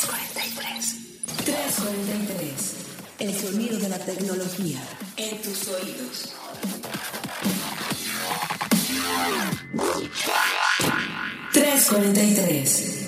343. 343. El sonido de la tecnología en tus oídos. ¡343!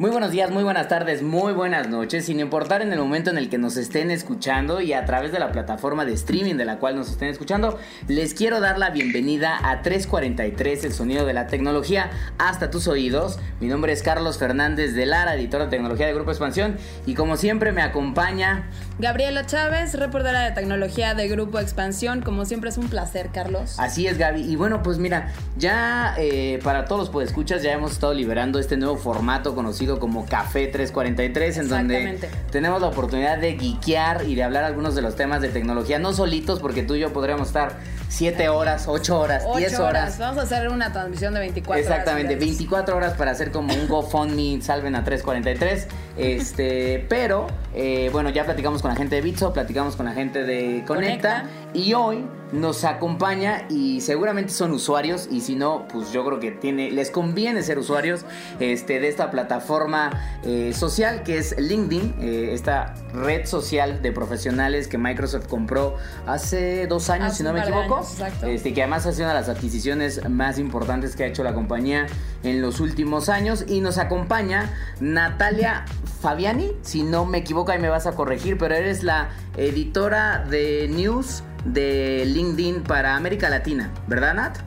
Muy buenos días, muy buenas tardes, muy buenas noches, sin importar en el momento en el que nos estén escuchando y a través de la plataforma de streaming de la cual nos estén escuchando, les quiero dar la bienvenida a 343, el sonido de la tecnología, hasta tus oídos. Mi nombre es Carlos Fernández de Lara, editor de tecnología de Grupo Expansión, y como siempre me acompaña Gabriela Chávez, reportera de tecnología de Grupo Expansión. Como siempre es un placer, Carlos. Así es, Gaby. Y bueno, pues mira, ya eh, para todos los podescuchas ya hemos estado liberando este nuevo formato conocido como Café 343, en donde tenemos la oportunidad de guiquear y de hablar algunos de los temas de tecnología, no solitos, porque tú y yo podríamos estar 7 horas, 8 horas, 10 horas. Vamos a hacer una transmisión de 24 Exactamente, 24 horas para hacer como un GoFundMe, salven a 343. Este, pero, eh, bueno, ya platicamos con la gente de Bitso, platicamos con la gente de Conecta. y hoy nos acompaña y seguramente son usuarios y si no, pues yo creo que tiene, les conviene ser usuarios este, de esta plataforma eh, social que es LinkedIn, eh, esta red social de profesionales que Microsoft compró hace dos años, si no me equivoco, este, que además ha sido una de las adquisiciones más importantes que ha hecho la compañía en los últimos años y nos acompaña Natalia Fabiani, si no me equivoco y me vas a corregir, pero eres la editora de news de LinkedIn para América Latina, ¿verdad Nat?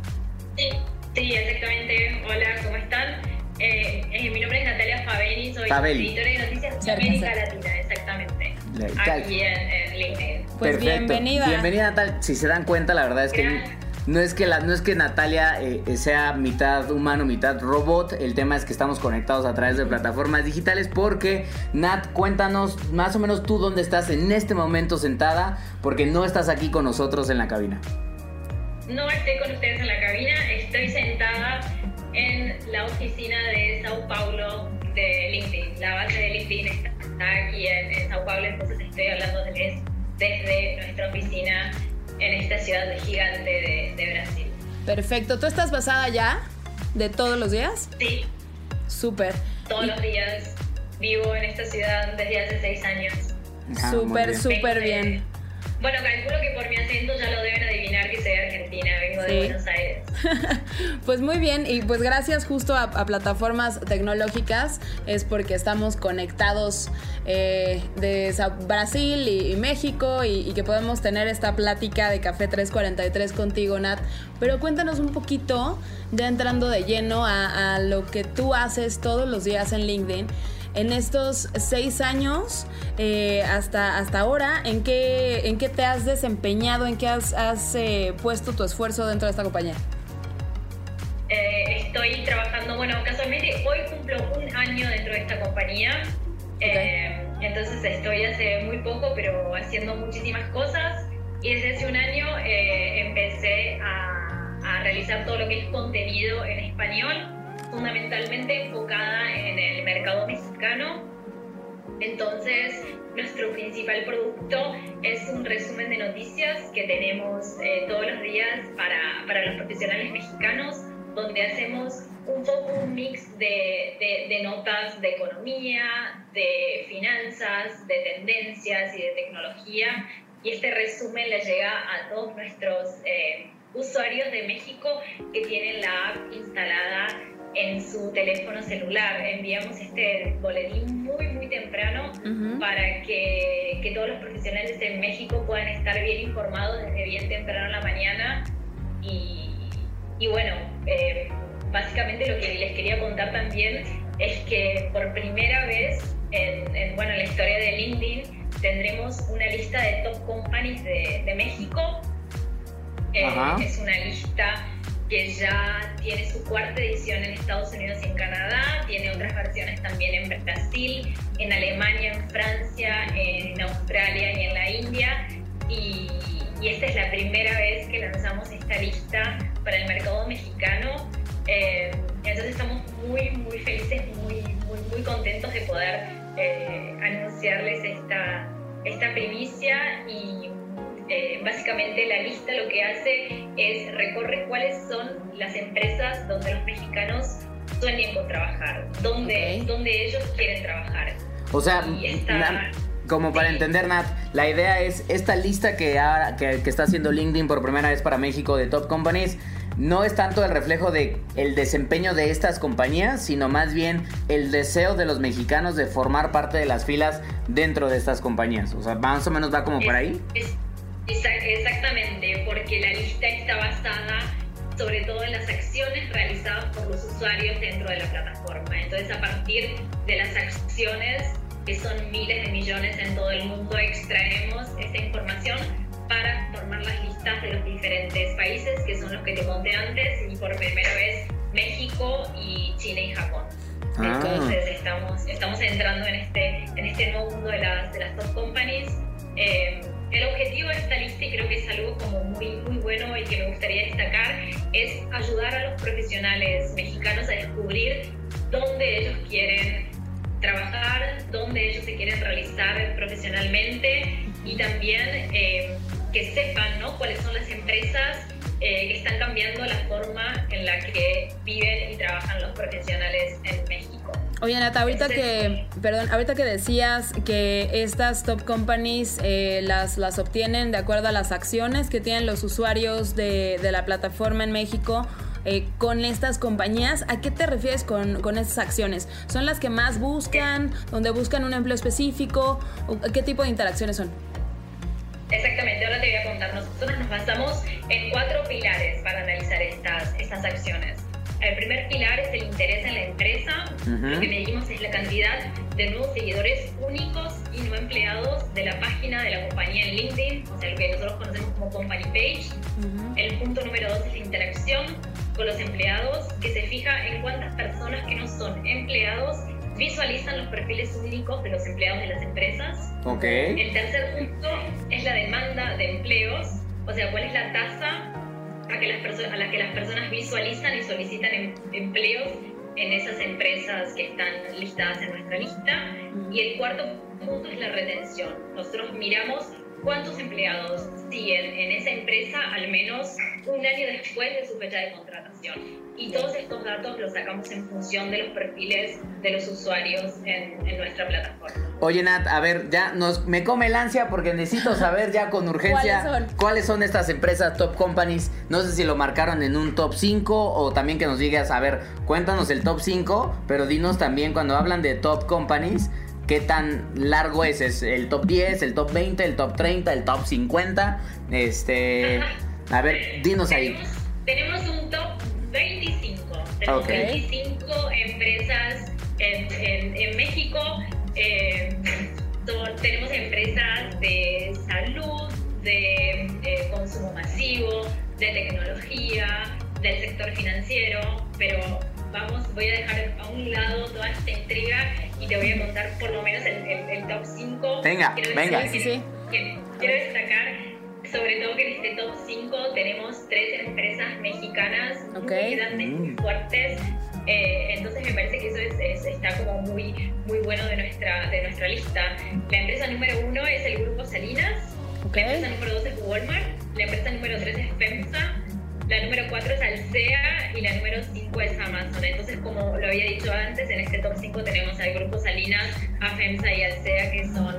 Sí, sí, exactamente. Hola, ¿cómo están? Eh, eh, mi nombre es Natalia Fabiani, soy editora de noticias de América Latina, exactamente. Aquí en, LinkedIn. Pues bienvenida. Bienvenida Natalia. Si se dan cuenta, la verdad es que no es que, la, no es que Natalia eh, sea mitad humano, mitad robot. El tema es que estamos conectados a través de plataformas digitales. Porque, Nat, cuéntanos más o menos tú dónde estás en este momento sentada. Porque no estás aquí con nosotros en la cabina. No estoy con ustedes en la cabina. Estoy sentada en la oficina de Sao Paulo de LinkedIn. La base de LinkedIn está aquí en, Sao Paulo. Entonces estoy hablando desde nuestra oficina en esta ciudad gigante de, Brasil. Perfecto. ¿Tú estás basada ya de todos los días? Sí. Súper. Todos los días. Vivo en esta ciudad desde hace seis años. Ah, súper, súper bien. Bueno, calculo que por mi acento ya lo deben adivinar que soy argentina, vengo de Buenos Aires. pues muy bien, y pues gracias justo a, plataformas tecnológicas es porque estamos conectados eh, de Brasil y, México y, que podemos tener esta plática de Café 343 contigo, Nat. Pero cuéntanos un poquito, ya entrando de lleno a lo que tú haces todos los días en LinkedIn en estos seis años eh, hasta, hasta ahora, ¿en qué, ¿en qué te has desempeñado? ¿En qué has, eh, puesto tu esfuerzo dentro de esta compañía? Eh, estoy trabajando, bueno, casualmente hoy cumplo un año dentro de esta compañía. Entonces estoy hace muy poco, pero haciendo muchísimas cosas. Y desde hace un año empecé a, a realizar todo lo que es contenido en español fundamentalmente enfocada en el mercado mexicano. Entonces, nuestro principal producto es un resumen de noticias que tenemos eh, todos los días para, para, los profesionales mexicanos, donde hacemos un poco un mix de, de, notas de economía, de finanzas, de tendencias y de tecnología. Y este resumen le llega a todos nuestros eh, usuarios de México que tienen la app instalada en su teléfono celular. Enviamos este boletín muy, muy temprano para que, que, todos los profesionales en México puedan estar bien informados desde bien temprano en la mañana. Y, y bueno, eh, básicamente lo que les quería contar también es que por primera vez en, bueno, en la historia de LinkedIn tendremos una lista de top companies de, de México. Eh, es una lista que ya tiene su cuarta edición en Estados Unidos y en Canadá, tiene otras versiones también en Brasil, en Alemania, en Francia, en Australia y en la India. Y, esta es la primera vez que lanzamos esta lista para el mercado mexicano. Eh, entonces estamos muy, muy felices, muy, muy, muy contentos de poder eh, anunciarles esta, esta primicia y eh, básicamente la lista lo que hace es recorre cuáles son las empresas donde los mexicanos sueñan con trabajar, donde, donde ellos quieren trabajar. O sea, Y está- na- como para entender, Nat, la idea es esta lista que, ahora- que, que está haciendo LinkedIn por primera vez para México de top companies. No es tanto el reflejo de el desempeño de estas compañías, sino más bien el deseo de los mexicanos de formar parte de las filas dentro de estas compañías. O sea, más o menos va como por ahí. Es- exa- exactamente, porque la lista está basada sobre todo en las acciones realizadas por los usuarios dentro de la plataforma. Entonces, a partir de las acciones, que son miles de millones en todo el mundo, extraemos esta información para formar las listas de los diferentes países, que son los que te conté antes, y por primera vez México y China y Japón. Ah. Entonces estamos, estamos entrando en este, en este nuevo mundo de las, de las top companies. Eh, el objetivo de esta lista, y creo que es algo como muy, muy bueno y que me gustaría destacar, es ayudar a los profesionales mexicanos a descubrir dónde ellos quieren trabajar, dónde ellos se quieren realizar profesionalmente y también eh, que sepan ¿no? cuáles son las empresas eh, que están cambiando la forma en la que viven y trabajan los profesionales en México. Oye, Nata, ahorita que, perdón, ahorita que decías que estas top companies eh, las, las obtienen de acuerdo a las acciones que tienen los usuarios de, de la plataforma en México, eh, con estas compañías, ¿a qué te refieres con, con estas acciones? ¿Son las que más buscan, donde buscan un empleo específico? ¿O ¿Qué tipo de interacciones son? Exactamente, ahora te voy a contar. Nosotros nos basamos en cuatro pilares para analizar estas, estas acciones. El primer pilar es el interés en la empresa. Ujú. Lo que medimos es la cantidad de nuevos seguidores únicos y no empleados de la página de la compañía en LinkedIn, o sea, lo que nosotros conocemos como company page. El punto número dos es la interacción con los empleados, que se fija en cuántas personas que no son empleados visualizan los perfiles únicos de los empleados de las empresas. Ok. El tercer punto es la demanda de empleos, o sea, cuál es la tasa a, que las a la que las personas visualizan y solicitan em- empleos en esas empresas que están listadas en nuestra lista. Y el cuarto punto es la retención. Nosotros miramos cuántos empleados siguen en esa empresa al menos un año después de su fecha de contratación. Y todos estos datos los sacamos en función de los perfiles de los usuarios en, en nuestra plataforma. Oye, Nat, a ver, ya nos, me come el ansia porque necesito saber ya con urgencia ¿Cuáles son? cuáles son estas empresas top companies. No sé si lo marcaron en un top 5 o también que nos digas, a ver, cuéntanos el top 5, pero dinos también cuando hablan de top companies, qué tan largo es. ¿Es el top 10, el top 20, el top 30, el top 50? Este, a ver, dinos ahí. Tenemos, tenemos un top 25. Tenemos Ok. 25 empresas en, en- en México. Eh, tenemos empresas de salud, de eh, consumo masivo, de tecnología, del sector financiero, pero vamos, voy a dejar a un lado toda esta intriga y te voy a contar por lo menos el, el- el top 5. Venga, Quiero venga. destacar Sí, sí, que- Quiero destacar sobre todo que en este top 5 tenemos tres empresas mexicanas Ok. muy grandes, muy fuertes. Eh, entonces me parece que eso es, es- está como muy, muy bueno de nuestra, de nuestra lista. La empresa número uno es el Grupo Salinas, Ok. la empresa número dos es Walmart, la empresa número tres es FEMSA, la número cuatro es Alsea y la número cinco es Amazon. Entonces, como lo había dicho antes, en este top 5 tenemos al Grupo Salinas, a FEMSA y Alsea, que son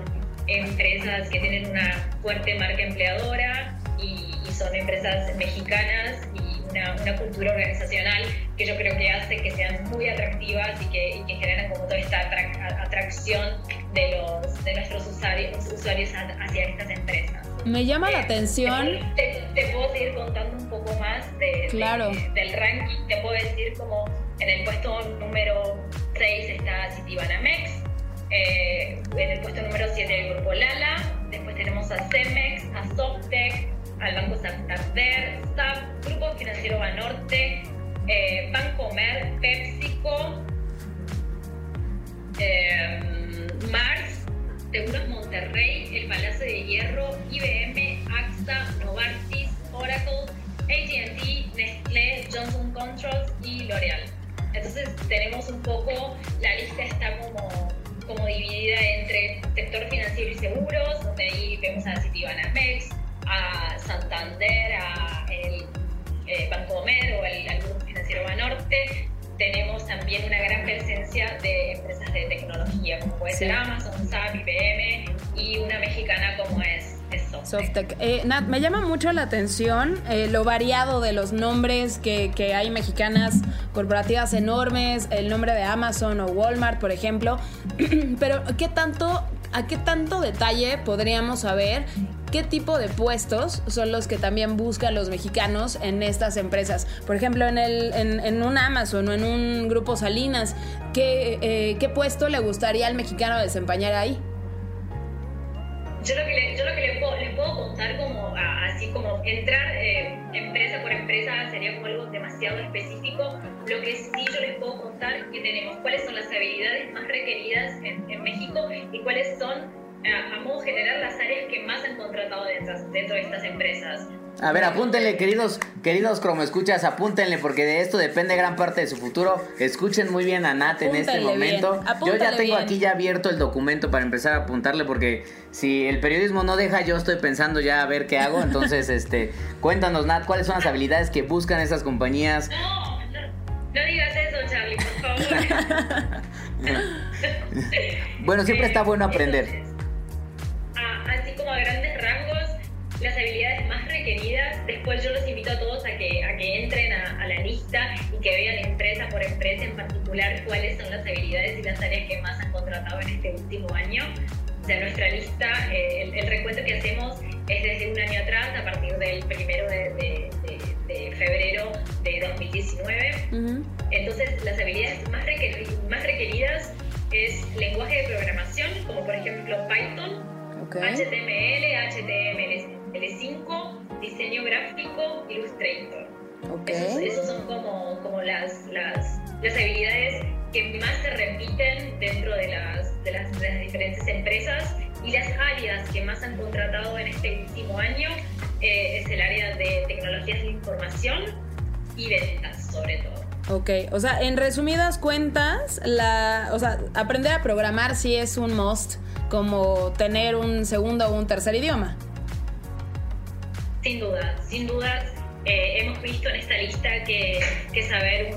empresas que tienen una fuerte marca empleadora y, y son empresas mexicanas y una, una cultura organizacional que yo creo que hace que sean muy atractivas y que, y que generan como toda esta atracción de, los, de nuestros usuarios, usuarios hacia estas empresas. Me llama la Eh, atención. Te, te puedo seguir contando de, Claro. del ranking. Te puedo decir como en el puesto número 6 está Citibanamex, eh, en el puesto número 7 el grupo Lala, después tenemos a Cemex, a Softec, al Banco Santander, SAP, Grupo Financiero Banorte, eh, Bancomer, PepsiCo, eh, Mars, Seguros Monterrey, el Palacio de Hierro, IBM, AXA, Novartis, Oracle, AT&T, Nestlé, Johnson Controls y L'Oreal. Entonces tenemos un poco, la lista está como, como dividida entre sector financiero y seguros, donde ahí vemos a Citibanamex, a Santander, a el eh, Bancomer o el, al Grupo Financiero Banorte, tenemos también una gran presencia de empresas de tecnología, como puede ser Amazon, SAP, IBM y una mexicana como es Eh, Nat, me llama mucho la atención eh, lo variado de los nombres que, que, hay mexicanas corporativas enormes, el nombre de Amazon o Walmart, por ejemplo. Pero, ¿qué tanto, ¿a qué tanto detalle podríamos saber qué tipo de puestos son los que también buscan los mexicanos en estas empresas. Por ejemplo, en, el, en, un Amazon o en un grupo Salinas, ¿qué, eh, ¿qué puesto le gustaría al mexicano desempeñar ahí? Yo lo que, le, yo lo que les, puedo, les puedo contar como así como entrar eh, empresa por empresa sería como algo demasiado específico. Lo que sí yo les puedo contar que tenemos cuáles son las habilidades más requeridas en, en México y cuáles son a, modo general las áreas que más han contratado dentro, dentro de estas empresas. A ver, apúntenle, queridos, queridos como escuchas, apúntenle, porque de esto depende gran parte de su futuro. Escuchen muy bien a Nat en este momento. Yo ya tengo aquí ya abierto el documento para empezar a apuntarle, porque si el periodismo no deja, yo estoy pensando ya a ver qué hago. Entonces, este, cuéntanos, Nat, ¿cuáles son las habilidades que buscan esas compañías? No, no, digas eso, Charlie, por favor. bueno, siempre está bueno aprender a grandes rangos las habilidades. Después yo los invito a todos a que, a que entren a, la lista y que vean empresa por empresa en particular cuáles son las habilidades y las áreas que más han contratado en este último año. O sea, nuestra lista, eh, el, recuento que hacemos es desde un año atrás, a partir del primero de, febrero de 2019. Entonces, las habilidades más, más requeridas es lenguaje de programación, como por ejemplo Python, HTML, HTML5, diseño gráfico, Illustrator. Okay. Esos, son como, como las, las, las, habilidades que más se repiten dentro de las, de las, diferentes empresas y las áreas que más han contratado en este último año eh, es el área de tecnologías de información y ventas sobre todo. Ok, o sea, en resumidas cuentas, la, o sea, aprender a programar sí es un must como tener un segundo o un tercer idioma. Sin duda, sin duda eh, hemos visto en esta lista que, saber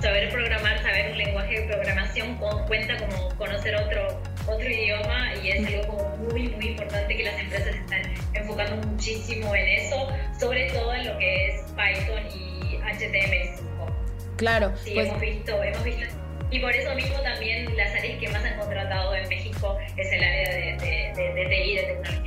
saber programar, saber un lenguaje de programación cuenta como conocer otro, otro idioma y es algo muy, muy importante que las empresas están enfocando muchísimo en eso, sobre todo en lo que es Python y HTML5. Claro. Sí, pues hemos visto, hemos visto y por eso mismo también las áreas que más han contratado en México es el área de, de, de, TI, de tecnologías de información.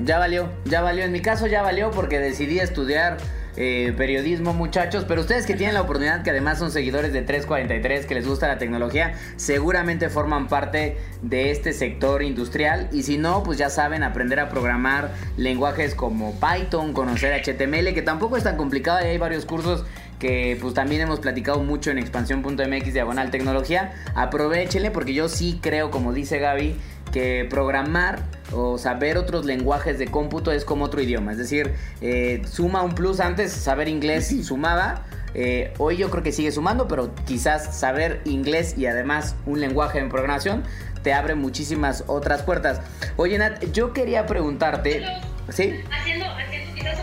Ya valió, ya valió. En mi caso ya valió porque decidí estudiar eh, periodismo, muchachos. Pero ustedes que tienen la oportunidad, que además son seguidores de 343, que les gusta la tecnología, seguramente forman parte de este sector industrial. Y si no, pues ya saben aprender a programar lenguajes como Python, conocer HTML, que tampoco es tan complicado y hay varios cursos que pues también hemos platicado mucho en expansión.mx diagonal tecnología. Aprovechenle porque yo sí creo, como dice Gaby, que programar o saber otros lenguajes de cómputo es como otro idioma. Es decir, eh, suma un plus antes, saber inglés sumaba. Eh, hoy yo creo que sigue sumando, pero quizás saber inglés y además un lenguaje en programación te abre muchísimas otras puertas. Oye, Nat, yo quería preguntarte... ¿Sí? Haciendo, haciendo quizás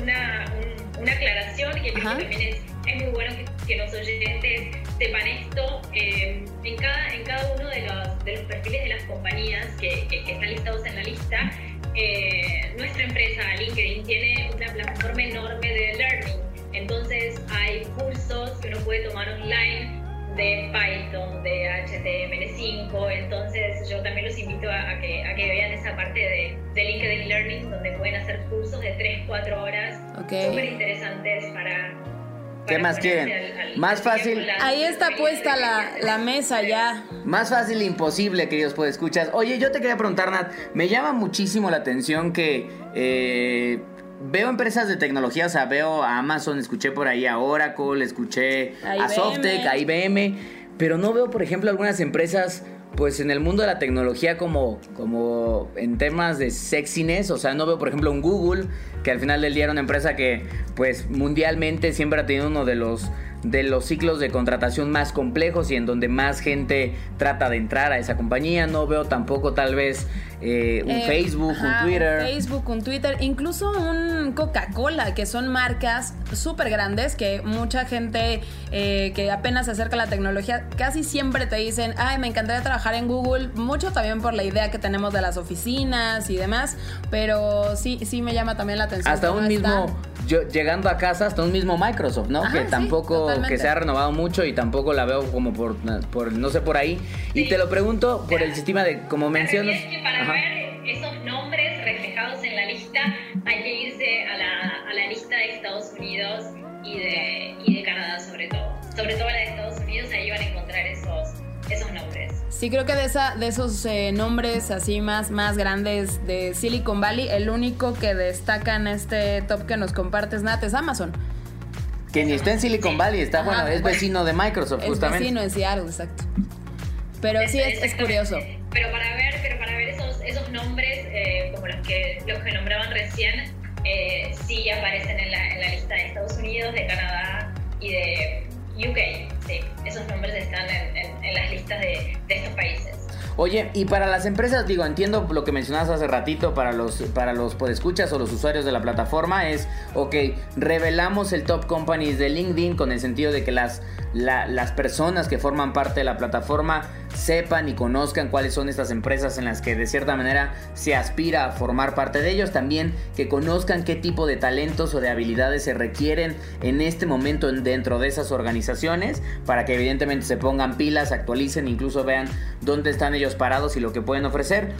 una, una aclaración que también es, es, muy bueno que, los oyentes sepan esto. Eh, en, cada, en cada uno de los, de los perfiles de las compañías que, que, están listados en la lista, eh, nuestra empresa LinkedIn tiene una plataforma enorme de learning. Entonces hay cursos que uno puede tomar online de Python, de HTML5, entonces yo también los invito a, que, a que, vean esa parte de, de, LinkedIn Learning donde pueden hacer cursos de 3-4 horas súper interesantes para... ¿Qué más quieren? más fácil. Ahí está puesta la, la, mesa ya. Más fácil imposible, queridos escuchas. Oye, yo te quería preguntar, Nat, me llama muchísimo la atención que... Eh, veo empresas de tecnología, o sea, veo a Amazon, escuché por ahí a Oracle, escuché a, Softec, a IBM, pero no veo, por ejemplo, algunas empresas pues en el mundo de la tecnología como, como en temas de sexiness, o sea, no veo por ejemplo un Google, que al final del día era una empresa que pues mundialmente siempre ha tenido uno de los de los ciclos de contratación más complejos y en donde más gente trata de entrar a esa compañía. No veo tampoco tal vez eh, un Eh, Facebook, ajá, un Twitter. Facebook, un Twitter, incluso un Coca-Cola, que son marcas súper grandes que mucha gente eh, que apenas se acerca a la tecnología casi siempre te dicen, ay, me encantaría trabajar en Google, mucho también por la idea que tenemos de las oficinas y demás, pero sí, sí me llama también la atención. hasta un no mismo, están. yo, llegando a casa, hasta un mismo Microsoft, ¿no? Ajá, que tampoco, que se ha renovado mucho y tampoco la veo como por, por no sé, por ahí. Y te lo pregunto por el sistema de, como mencionas. realidad es que para Ajá. Sobre todo. La de Estados Unidos, ahí van a encontrar esos, esos nombres. Sí, creo que de, esa, de esos eh, nombres así más, más grandes de Silicon Valley, el único que destaca en este top que nos compartes, Nat, es Amazon. Que ni está en Silicon Valley, está, Ajá, bueno, es bueno. vecino de Microsoft, Es justamente. vecino en Seattle, exacto. Pero sí, es, es curioso. Pero para ver, pero para ver esos, esos nombres, eh, como los que, los que nombraban recién, eh, sí aparecen en la, en la lista de Estados Unidos, de Canadá y de UK. Sí, esos nombres están en, las listas de, de estos países. Oye, y para las empresas, digo, entiendo lo que mencionabas hace ratito para los para los podescuchas o los usuarios de la plataforma es, ok, revelamos el top companies de LinkedIn con el sentido de que las la- las personas que forman parte de la plataforma sepan y conozcan cuáles son estas empresas en las que de cierta manera se aspira a formar parte de ellos, también que conozcan qué tipo de talentos o de habilidades se requieren en este momento en- dentro de esas organizaciones para que evidentemente se pongan pilas, actualicen, incluso vean dónde están ellos parados y lo que pueden ofrecer.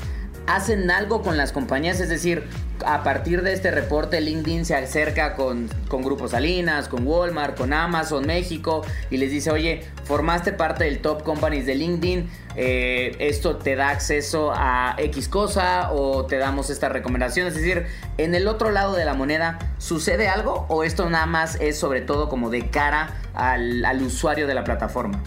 Hacen algo con las compañías, es decir, a partir de este reporte LinkedIn se acerca con, con Grupo Salinas, con Walmart, con Amazon México y les dice, oye, formaste parte del top companies de LinkedIn, eh, esto te da acceso a X cosa o te damos esta recomendación, es decir, en el otro lado de la moneda, ¿sucede algo o esto nada más es sobre todo como de cara al, al usuario de la plataforma?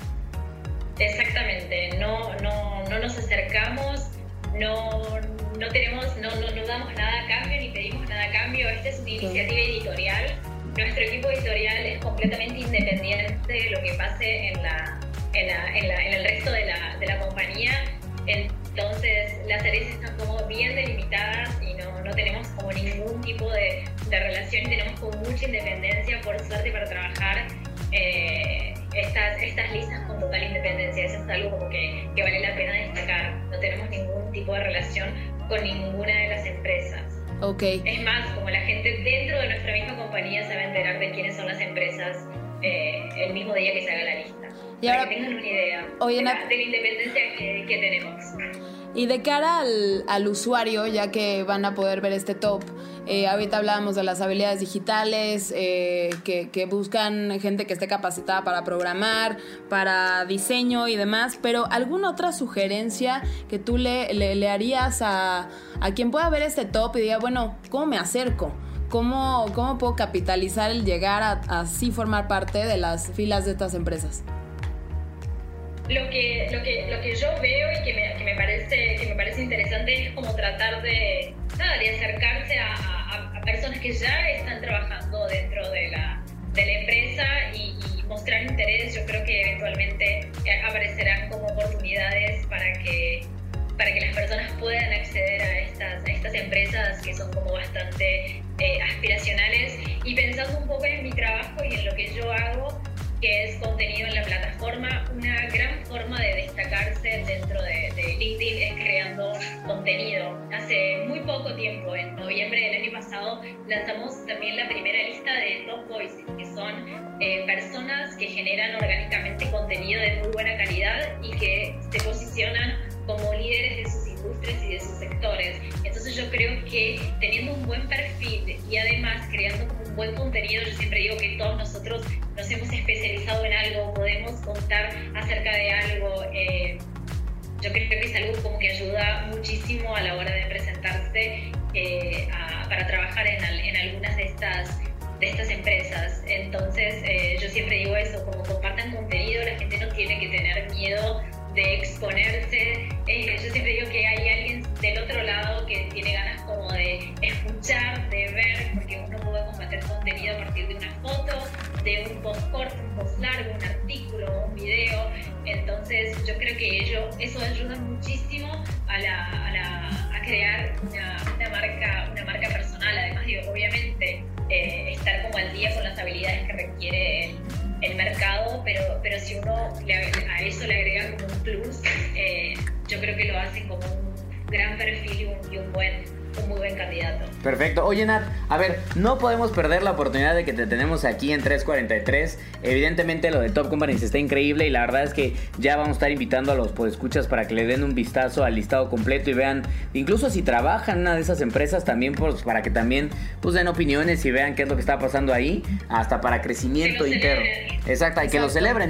Exactamente, no, no, no nos acercamos, no, no tenemos, no, no, no damos nada a cambio ni pedimos nada a cambio. Esta es una iniciativa editorial. Nuestro equipo editorial es completamente independiente de lo que pase en la, en, la, en, la- en el resto de la, de la compañía. Entonces las áreas están como bien delimitadas y no, no tenemos como ningún tipo de, de relación tenemos como mucha independencia por suerte para trabajar eh, estas, estas listas con total independencia. Eso es algo como que, que vale la pena destacar. No tenemos ningún tipo de relación con ninguna de las empresas. Ok. Es más, como la gente dentro de nuestra misma compañía se va a enterar de quiénes son las empresas eh, el mismo día que se haga la lista. Y para ahora- que tengan una idea Oye, de, la, de la independencia que, que tenemos. Y de cara al, al usuario, ya que van a poder ver este top, eh, ahorita hablábamos de las habilidades digitales, eh, que, que buscan gente que esté capacitada para programar, para diseño y demás, pero ¿alguna otra sugerencia que tú le, le, le harías a, a quien pueda ver este top y diga, bueno, ¿cómo me acerco? ¿Cómo, cómo puedo capitalizar el llegar a a así formar parte de las filas de estas empresas? Lo que, lo que, lo que yo veo y que me, que me parece, que me parece interesante es como tratar de, nada, de acercarse a, a- a personas que ya están trabajando dentro de la, de la empresa y, y mostrar interés. Yo creo que eventualmente aparecerán como oportunidades para que, para que las personas puedan acceder a estas, a estas empresas que son como bastante eh, aspiracionales. Y pensando un poco en mi trabajo y en lo que yo hago, que es contenido en la plataforma, una gran forma de destacarse dentro de, de LinkedIn es creando contenido. Hace muy poco tiempo, en noviembre del año pasado, lanzamos también la primera lista de Top Voices, que son eh, personas que generan orgánicamente contenido de muy buena calidad y que se posicionan como líderes de sus industrias y de sus sectores. Entonces yo creo que teniendo un buen perfil buen contenido, yo siempre digo que todos nosotros nos hemos especializado en algo, podemos contar acerca de algo. eh, yo creo que es algo como que ayuda muchísimo a la hora de presentarse eh, a- para trabajar en, en algunas de estas de estas empresas. Entonces, eh, yo siempre digo eso, como compartan contenido, la gente no tiene que tener miedo de exponerse. Eh, yo siempre digo que hay alguien del otro lado que tiene ganas como de escuchar, de ver, porque contenido a partir de una foto, de un post corto, un post largo, un artículo, un video. Entonces yo creo que ello, eso ayuda muchísimo a, la, a, la, a crear una, una, marca, una marca personal. Además, digo, obviamente eh, estar como al día con las habilidades que requiere el, el mercado, pero, pero si uno le, a eso le agrega como un plus, eh, yo creo que lo hacen como un gran perfil y un, y un buen un muy buen candidato. Perfecto. Oye, Nat, a ver, no podemos perder la oportunidad de que te tenemos aquí en 343. Evidentemente lo de Top Companies está increíble y la verdad es que ya vamos a estar invitando a los podescuchas para que le den un vistazo al listado completo y vean, incluso si trabajan en una de esas empresas también, pues, para que también pues den opiniones y vean qué es lo que está pasando ahí, hasta para crecimiento interno. Exacto, y que lo celebren.